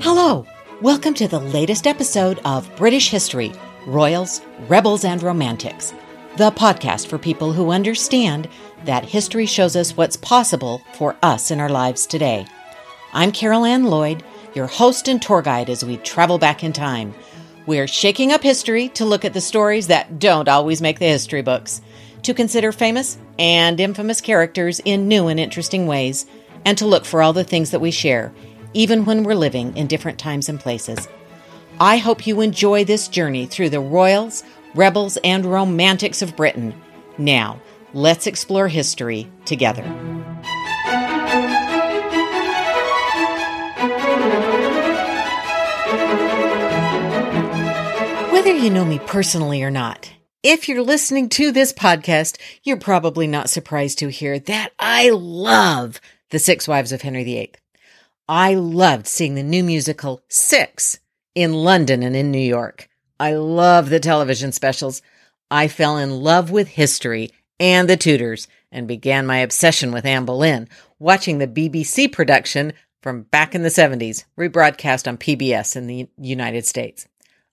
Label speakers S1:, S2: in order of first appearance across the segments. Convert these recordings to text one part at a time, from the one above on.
S1: Hello, welcome to the latest episode of British History Royals, Rebels, and Romantics, the podcast for people who understand that history shows us what's possible for us in our lives today. I'm Carol Ann Lloyd, your host and tour guide as we travel back in time. We're shaking up history to look at the stories that don't always make the history books, to consider famous and infamous characters in new and interesting ways, and to look for all the things that we share, even when we're living in different times and places. I hope you enjoy this journey through the royals, rebels, and romantics of Britain. Now, let's explore history together. You know me personally or not, if you're listening to this podcast, you're probably not surprised to hear that I love The Six Wives of Henry VIII. I loved seeing the new musical Six in London and in New York. I love the television specials. I fell in love with history and the Tudors and began my obsession with Anne Boleyn, watching the BBC production from back in the 70s, rebroadcast on PBS in the United States.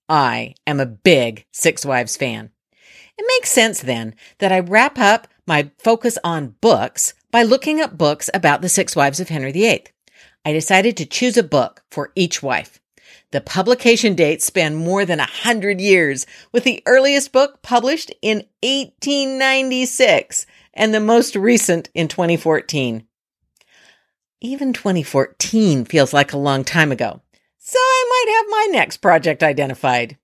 S1: I am a big Six Wives fan. It makes sense then that I wrap up my focus on books by looking up books about the six wives of Henry VIII. I decided to choose a book for each wife. The publication dates span more than a hundred years, with the earliest book published in 1896 and the most recent in 2014. Even 2014 feels like a long time ago so I might have my next project identified.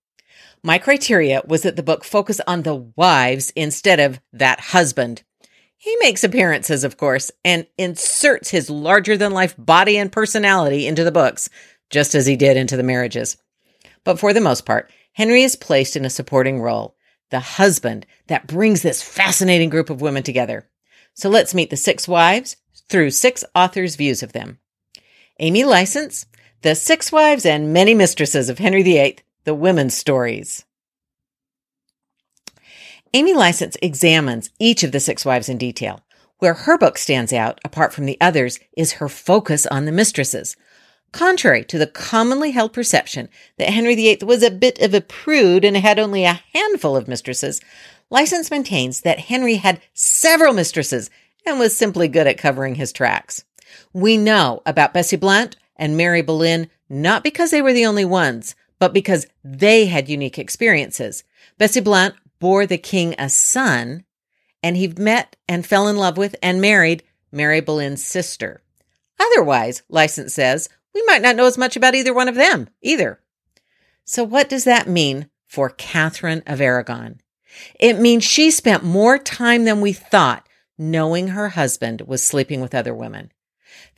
S1: My criteria was that the book focus on the wives instead of that husband. He makes appearances, of course, and inserts his larger than life body and personality into the books, just as he did into the marriages. But for the most part, Henry is placed in a supporting role, the husband that brings this fascinating group of women together. So let's meet the six wives through six authors' views of them. Amy Licence, the Six Wives and Many Mistresses of Henry VIII, The Women's Stories. Amy Licence examines each of the six wives in detail. Where her book stands out, apart from the others, is her focus on the mistresses. Contrary to the commonly held perception that Henry VIII was a bit of a prude and had only a handful of mistresses, Licence maintains that Henry had several mistresses and was simply good at covering his tracks. We know about Bessie Blount, and Mary Boleyn not because they were the only ones, but because they had unique experiences. Bessie Blount bore the king a son, and he met and fell in love with and married Mary Boleyn's sister. Otherwise, Licence says, we might not know as much about either one of them either. So what does that mean for Catherine of Aragon? It means she spent more time than we thought knowing her husband was sleeping with other women.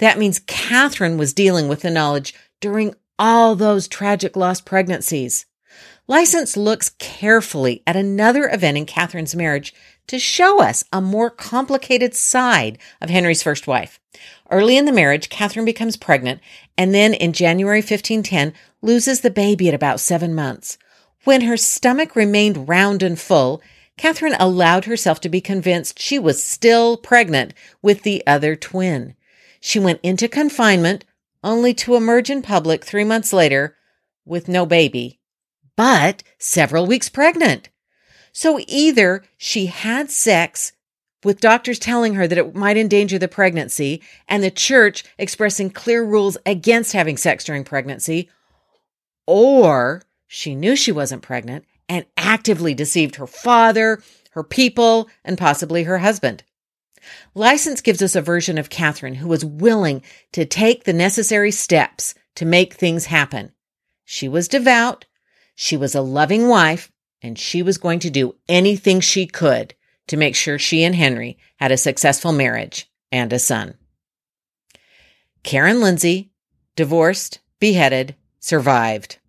S1: That means Catherine was dealing with the knowledge during all those tragic lost pregnancies. Licence looks carefully at another event in Catherine's marriage to show us a more complicated side of Henry's first wife. Early in the marriage, Catherine becomes pregnant and then in January 1510 loses the baby at about seven months. When her stomach remained round and full, Catherine allowed herself to be convinced she was still pregnant with the other twin. She went into confinement only to emerge in public three months later with no baby, but several weeks pregnant. So either she had sex with doctors telling her that it might endanger the pregnancy and the church expressing clear rules against having sex during pregnancy, or she knew she wasn't pregnant and actively deceived her father, her people, and possibly her husband. Licence gives us a version of Catherine who was willing to take the necessary steps to make things happen. She was devout, she was a loving wife, and she was going to do anything she could to make sure she and Henry had a successful marriage and a son. Karen Lindsay, divorced, beheaded, survived.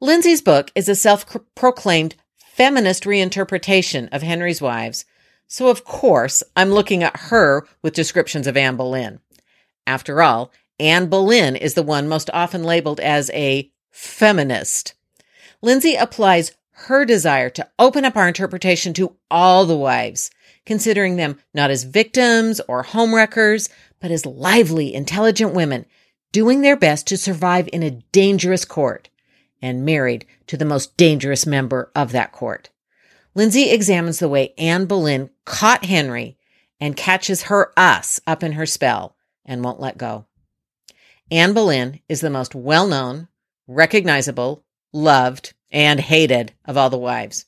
S1: Lindsay's book is a self proclaimed feminist reinterpretation of Henry's wives so, of course, I'm looking at her with descriptions of Anne Boleyn. After all, Anne Boleyn is the one most often labeled as a feminist. Lindsay applies her desire to open up our interpretation to all the wives, considering them not as victims or homewreckers, but as lively, intelligent women doing their best to survive in a dangerous court and married to the most dangerous member of that court. Lindsay examines the way Anne Boleyn caught Henry and catches her us up in her spell and won't let go. Anne Boleyn is the most well known, recognizable, loved, and hated of all the wives.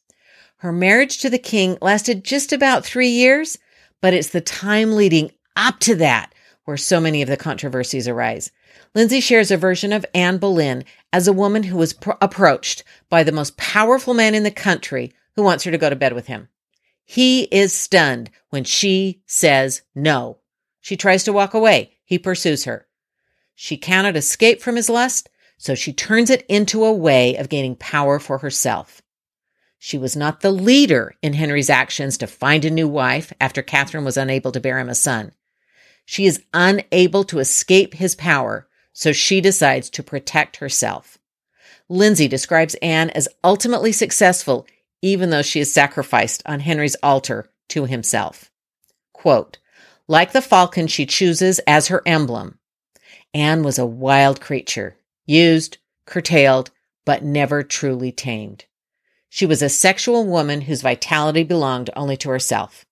S1: Her marriage to the king lasted just about three years, but it's the time leading up to that where so many of the controversies arise. Lindsay shares a version of Anne Boleyn as a woman who was pro- approached by the most powerful man in the country who wants her to go to bed with him. He is stunned when she says no. She tries to walk away. He pursues her. She cannot escape from his lust, so she turns it into a way of gaining power for herself. She was not the leader in Henry's actions to find a new wife after Catherine was unable to bear him a son. She is unable to escape his power, so she decides to protect herself. Lindsay describes Anne as ultimately successful, even though she is sacrificed on Henry's altar to himself. Quote, like the falcon she chooses as her emblem, Anne was a wild creature, used, curtailed, but never truly tamed. She was a sexual woman whose vitality belonged only to herself.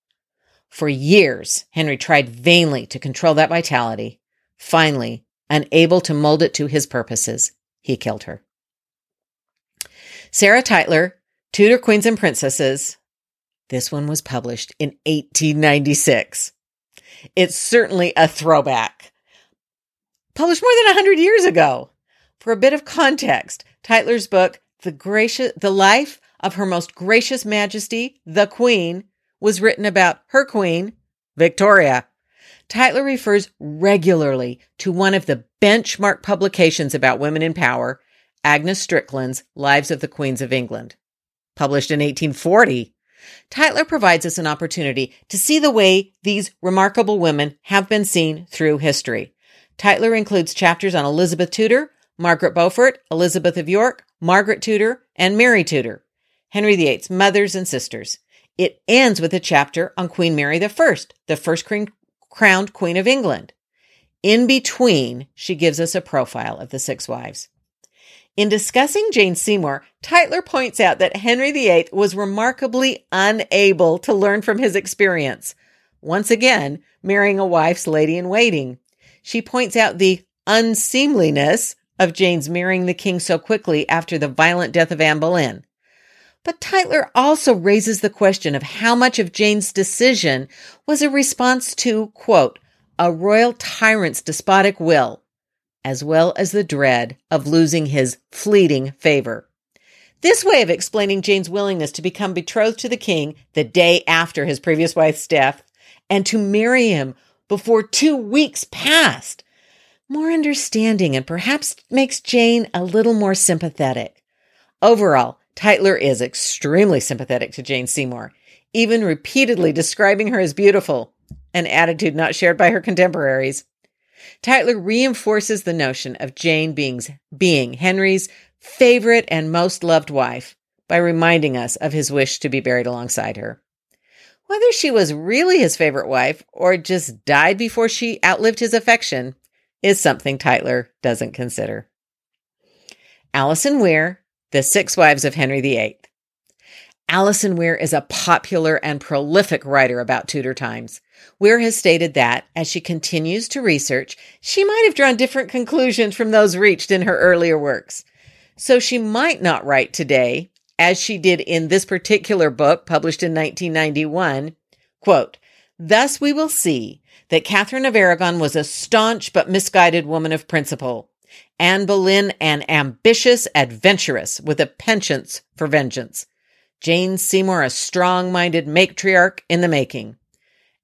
S1: For years, Henry tried vainly to control that vitality. Finally, unable to mold it to his purposes, he killed her. Sarah Tytler, Tudor Queens and Princesses. This one was published in 1896. It's certainly a throwback. Published more than 100 years ago. For a bit of context, Tytler's book, The Gracious The Life of Her Most Gracious Majesty, the Queen, was written about her queen, Victoria. Tytler refers regularly to one of the benchmark publications about women in power, Agnes Strickland's Lives of the Queens of England, published in 1840. Tytler provides us an opportunity to see the way these remarkable women have been seen through history. Tytler includes chapters on Elizabeth Tudor, Margaret Beaufort, Elizabeth of York, Margaret Tudor, and Mary Tudor, Henry VIII's mothers and sisters. It ends with a chapter on Queen Mary I, the first crowned Queen of England. In between, she gives us a profile of the six wives. In discussing Jane Seymour, Tytler points out that Henry VIII was remarkably unable to learn from his experience. Once again, marrying a wife's lady in waiting. She points out the unseemliness of Jane's marrying the king so quickly after the violent death of Anne Boleyn. But Tytler also raises the question of how much of Jane's decision was a response to, quote, a royal tyrant's despotic will, as well as the dread of losing his fleeting favor. This way of explaining Jane's willingness to become betrothed to the king the day after his previous wife's death and to marry him before two weeks passed more understanding and perhaps makes Jane a little more sympathetic. Overall, Tytler is extremely sympathetic to Jane Seymour, even repeatedly describing her as beautiful, an attitude not shared by her contemporaries. Tytler reinforces the notion of Jane being, being Henry's favorite and most loved wife by reminding us of his wish to be buried alongside her. Whether she was really his favorite wife or just died before she outlived his affection is something Tytler doesn't consider. Alison Weir the Six Wives of Henry VIII. Alison Weir is a popular and prolific writer about Tudor times. Weir has stated that, as she continues to research, she might have drawn different conclusions from those reached in her earlier works. So she might not write today, as she did in this particular book published in 1991, quote, Thus we will see that Catherine of Aragon was a staunch but misguided woman of principle. Anne Boleyn, an ambitious adventuress with a penchant for vengeance. Jane Seymour, a strong minded matriarch in the making.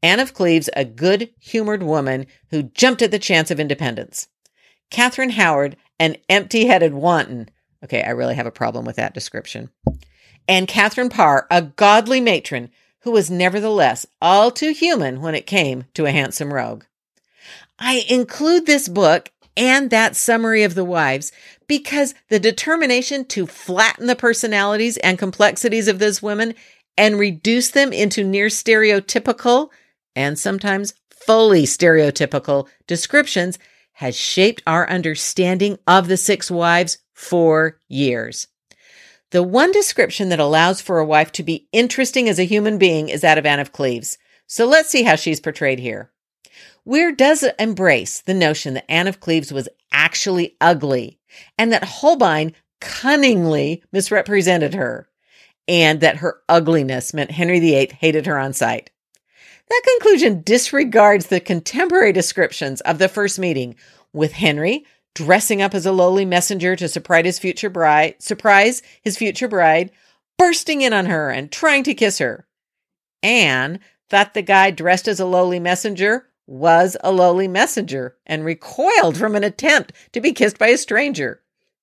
S1: Anne of Cleves, a good humored woman who jumped at the chance of independence. Catherine Howard, an empty headed wanton. Okay, I really have a problem with that description. And Catherine Parr, a godly matron who was nevertheless all too human when it came to a handsome rogue. I include this book and that summary of the wives because the determination to flatten the personalities and complexities of those women and reduce them into near stereotypical and sometimes fully stereotypical descriptions has shaped our understanding of the six wives for years. The one description that allows for a wife to be interesting as a human being is that of Anne of Cleves. So let's see how she's portrayed here. Weir does embrace the notion that Anne of Cleves was actually ugly and that Holbein cunningly misrepresented her and that her ugliness meant Henry VIII hated her on sight. That conclusion disregards the contemporary descriptions of the first meeting with Henry dressing up as a lowly messenger to surprise his future bride, surprise his future bride, bursting in on her and trying to kiss her. Anne thought the guy dressed as a lowly messenger was a lowly messenger and recoiled from an attempt to be kissed by a stranger.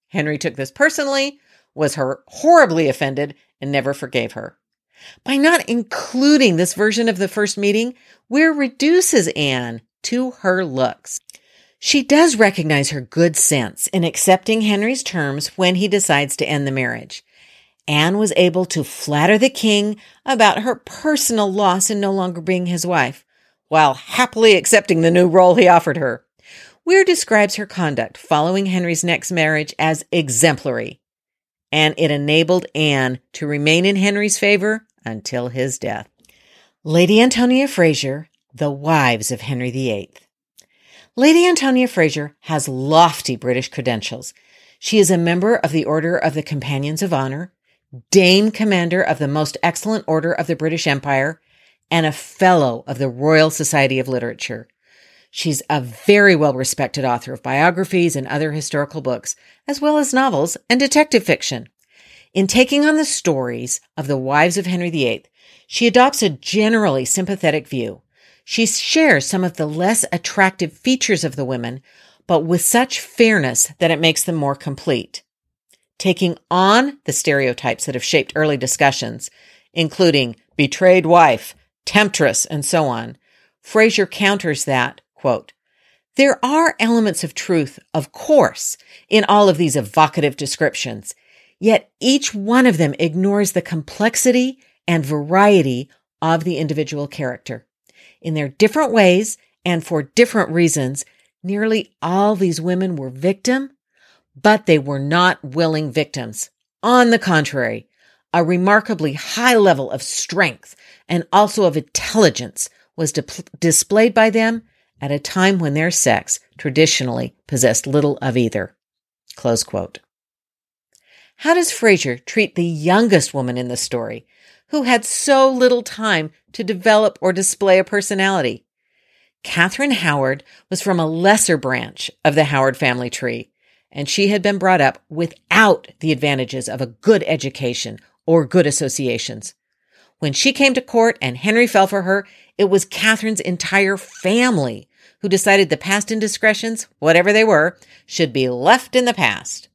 S1: Henry took this personally, was her horribly offended, and never forgave her. By not including this version of the first meeting, Weir reduces Anne to her looks. She does recognize her good sense in accepting Henry's terms when he decides to end the marriage. Anne was able to flatter the king about her personal loss in no longer being his wife, while happily accepting the new role he offered her. Weir describes her conduct following Henry's next marriage as exemplary, and it enabled Anne to remain in Henry's favor until his death. Lady Antonia Fraser, The Wives of Henry VIII. Lady Antonia Fraser has lofty British credentials. She is a member of the Order of the Companions of Honor, Dame Commander of the Most Excellent Order of the British Empire, and a Fellow of the Royal Society of Literature. She's a very well respected author of biographies and other historical books, as well as novels and detective fiction. In taking on the stories of the wives of Henry VIII, she adopts a generally sympathetic view. She shares some of the less attractive features of the women, but with such fairness that it makes them more complete. Taking on the stereotypes that have shaped early discussions, including betrayed wife, temptress, and so on, Fraser counters that, quote, there are elements of truth, of course, in all of these evocative descriptions, yet each one of them ignores the complexity and variety of the individual character. In their different ways and for different reasons, nearly all these women were victim, but they were not willing victims. On the contrary, a remarkably high level of strength and also of intelligence was di- displayed by them at a time when their sex traditionally possessed little of either. Close quote. How does Fraser treat the youngest woman in the story, who had so little time to develop or display a personality? Catherine Howard was from a lesser branch of the Howard family tree, and she had been brought up without the advantages of a good education or good associations. When she came to court and Henry fell for her, it was Catherine's entire family who decided the past indiscretions, whatever they were, should be left in the past.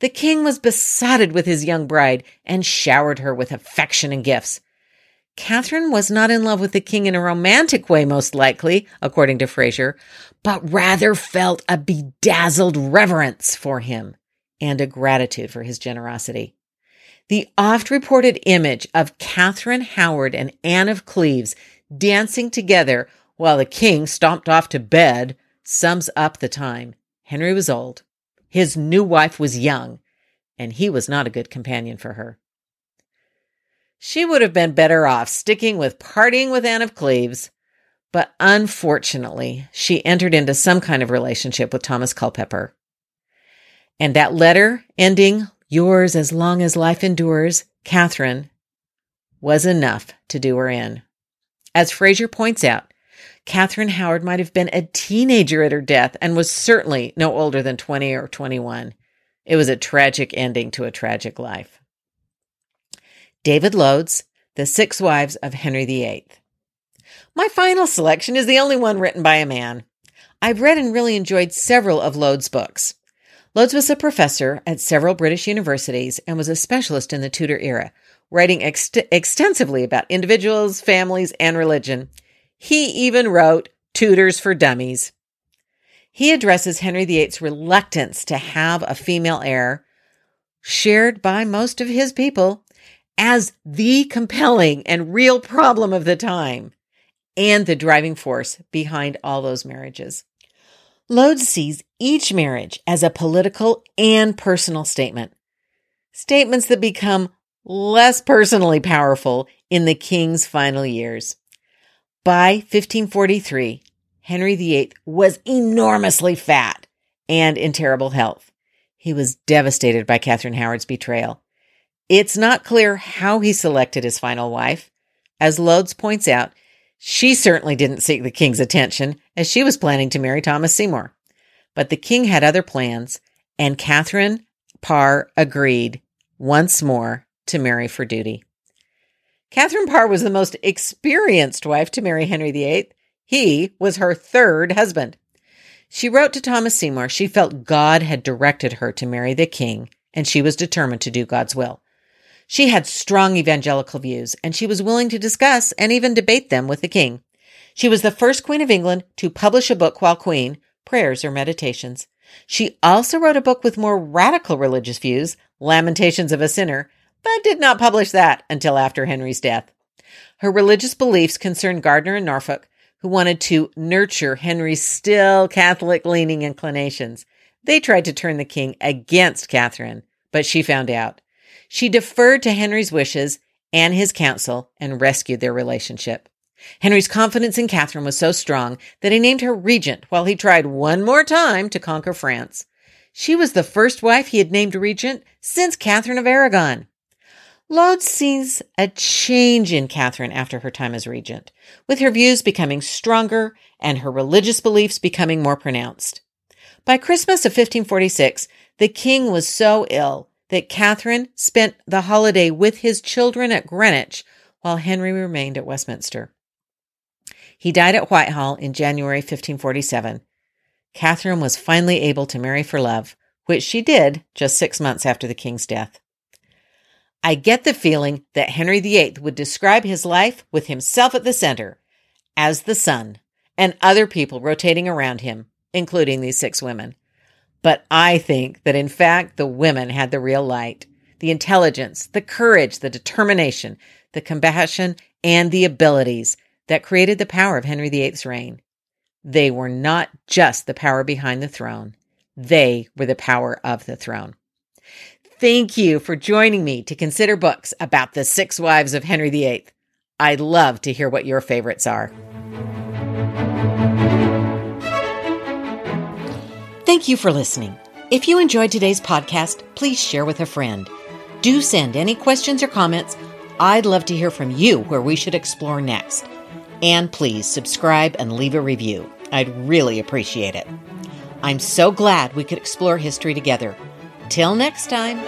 S1: The king was besotted with his young bride and showered her with affection and gifts. Catherine was not in love with the king in a romantic way, most likely, according to Fraser, but rather felt a bedazzled reverence for him and a gratitude for his generosity. The oft reported image of Catherine Howard and Anne of Cleves dancing together while the king stomped off to bed sums up the time. Henry was old. His new wife was young, and he was not a good companion for her. She would have been better off sticking with partying with Anne of Cleves, but unfortunately, she entered into some kind of relationship with Thomas Culpeper. And that letter ending, yours as long as life endures, Catherine, was enough to do her in. As Fraser points out, Catherine Howard might have been a teenager at her death and was certainly no older than 20 or 21. It was a tragic ending to a tragic life. David Loades, The Six Wives of Henry VIII. My final selection is the only one written by a man. I've read and really enjoyed several of Loades' books. Loades was a professor at several British universities and was a specialist in the Tudor era, writing ext- extensively about individuals, families, and religion. He even wrote Tudors for Dummies. he addresses Henry VIII's reluctance to have a female heir, shared by most of his people, as the compelling and real problem of the time and the driving force behind all those marriages. Loades sees each marriage as a political and personal statement, statements that become less personally powerful in the king's final years. By 1543, Henry VIII was enormously fat and in terrible health. He was devastated by Catherine Howard's betrayal. It's not clear how he selected his final wife. As Loades points out, she certainly didn't seek the king's attention, as she was planning to marry Thomas Seymour. But the king had other plans, and Catherine Parr agreed once more to marry for duty. Catherine Parr was the most experienced wife to marry Henry VIII. He was her third husband. She wrote to Thomas Seymour she felt God had directed her to marry the king, and she was determined to do God's will. She had strong evangelical views, and she was willing to discuss and even debate them with the king. She was the first Queen of England to publish a book while Queen, Prayers or Meditations. She also wrote a book with more radical religious views, Lamentations of a Sinner, but did not publish that until after Henry's death. Her religious beliefs concerned Gardiner and Norfolk, who wanted to nurture Henry's still Catholic leaning inclinations. They tried to turn the king against Catherine, but she found out. She deferred to Henry's wishes and his counsel and rescued their relationship. Henry's confidence in Catherine was so strong that he named her regent while he tried one more time to conquer France. She was the first wife he had named regent since Catherine of Aragon. Loades sees a change in Catherine after her time as regent, with her views becoming stronger and her religious beliefs becoming more pronounced. By Christmas of 1546, the king was so ill that Catherine spent the holiday with his children at Greenwich while Henry remained at Westminster. He died at Whitehall in January 1547. Catherine was finally able to marry for love, which she did just six months after the king's death. I get the feeling that Henry VIII would describe his life with himself at the center as the sun and other people rotating around him, including these six women. But I think that in fact, the women had the real light, the intelligence, the courage, the determination, the compassion, and the abilities that created the power of Henry VIII's reign. They were not just the power behind the throne. They were the power of the throne. Thank you for joining me to consider books about the six wives of Henry VIII. I'd love to hear what your favorites are. Thank you for listening. If you enjoyed today's podcast, please share with a friend. Do send any questions or comments. I'd love to hear from you where we should explore next. And please subscribe and leave a review. I'd really appreciate it. I'm so glad we could explore history together. Till next time.